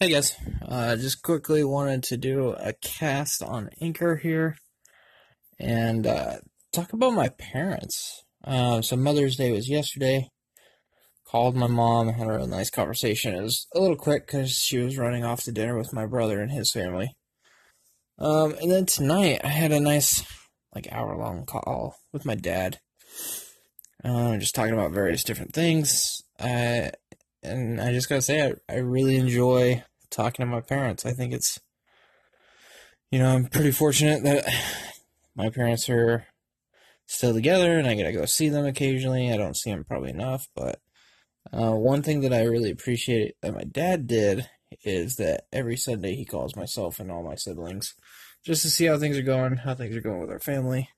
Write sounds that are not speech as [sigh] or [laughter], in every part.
Hey guys, uh, just quickly wanted to do a cast on Anchor here and uh, talk about my parents. Uh, so Mother's Day was yesterday. Called my mom, had a nice conversation. It was a little quick because she was running off to dinner with my brother and his family. Um, and then tonight I had a nice, like, hour long call with my dad. Uh, just talking about various different things. Uh, and I just gotta say, I, I really enjoy talking to my parents. I think it's, you know, I'm pretty fortunate that my parents are still together and I get to go see them occasionally. I don't see them probably enough, but uh, one thing that I really appreciate that my dad did is that every Sunday he calls myself and all my siblings just to see how things are going, how things are going with our family.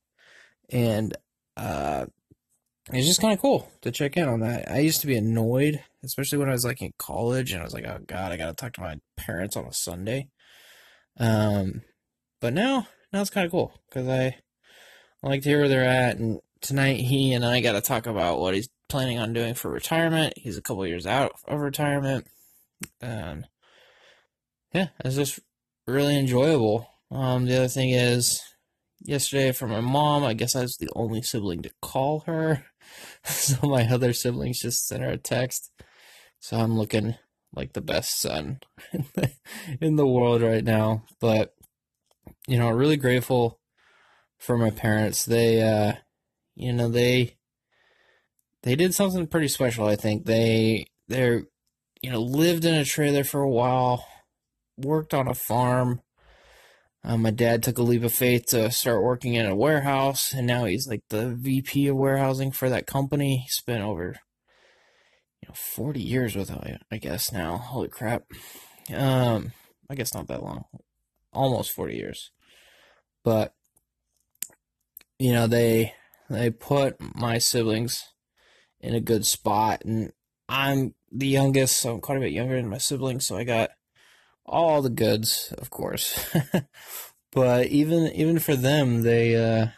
And uh, it's just kind of cool to check in on that. I used to be annoyed, especially when I was like in college, and I was like, "Oh God, I gotta talk to my parents on a Sunday." Um, but now, now it's kind of cool because I, I like to hear where they're at. And tonight, he and I got to talk about what he's planning on doing for retirement. He's a couple years out of retirement, and yeah, it's just really enjoyable. Um, the other thing is, yesterday for my mom, I guess I was the only sibling to call her. [laughs] so my other siblings just sent her a text. So I'm looking like the best son [laughs] in the world right now. But you know, I'm really grateful for my parents. They uh you know, they they did something pretty special, I think. They they're you know, lived in a trailer for a while, worked on a farm, uh, my dad took a leap of faith to start working in a warehouse, and now he's like the VP of warehousing for that company. He spent over, you know, 40 years with it, I guess now. Holy crap. Um, I guess not that long. Almost 40 years. But, you know, they, they put my siblings in a good spot, and I'm the youngest, so I'm quite a bit younger than my siblings, so I got all the goods, of course. [laughs] but even even for them, they uh,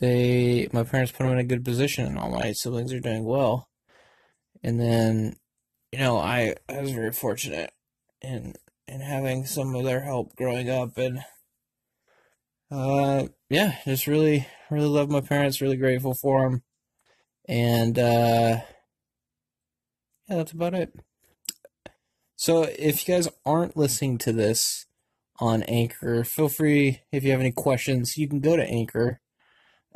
they my parents put them in a good position, and all my siblings are doing well. And then, you know, I I was very fortunate in in having some of their help growing up, and uh, yeah, just really really love my parents. Really grateful for them, and uh, yeah, that's about it. So if you guys aren't listening to this on Anchor, feel free if you have any questions, you can go to Anchor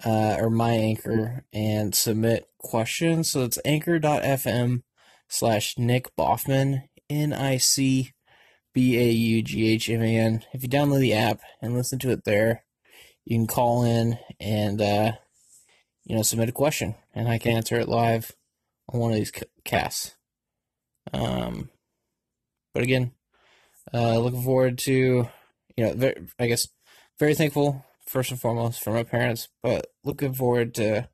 uh, or my Anchor and submit questions. So it's anchor.fm slash Nic Baughman, N I C B A U G H M A N. If you download the app and listen to it there, you can call in and uh, you know submit a question, and I can answer it live on one of these casts. Um, but again, uh, looking forward to, you know, very, I guess, very thankful first and foremost for my parents, but looking forward to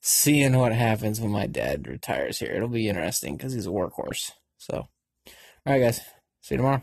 seeing what happens when my dad retires here. It'll be interesting because he's a workhorse. So, all right, guys, see you tomorrow.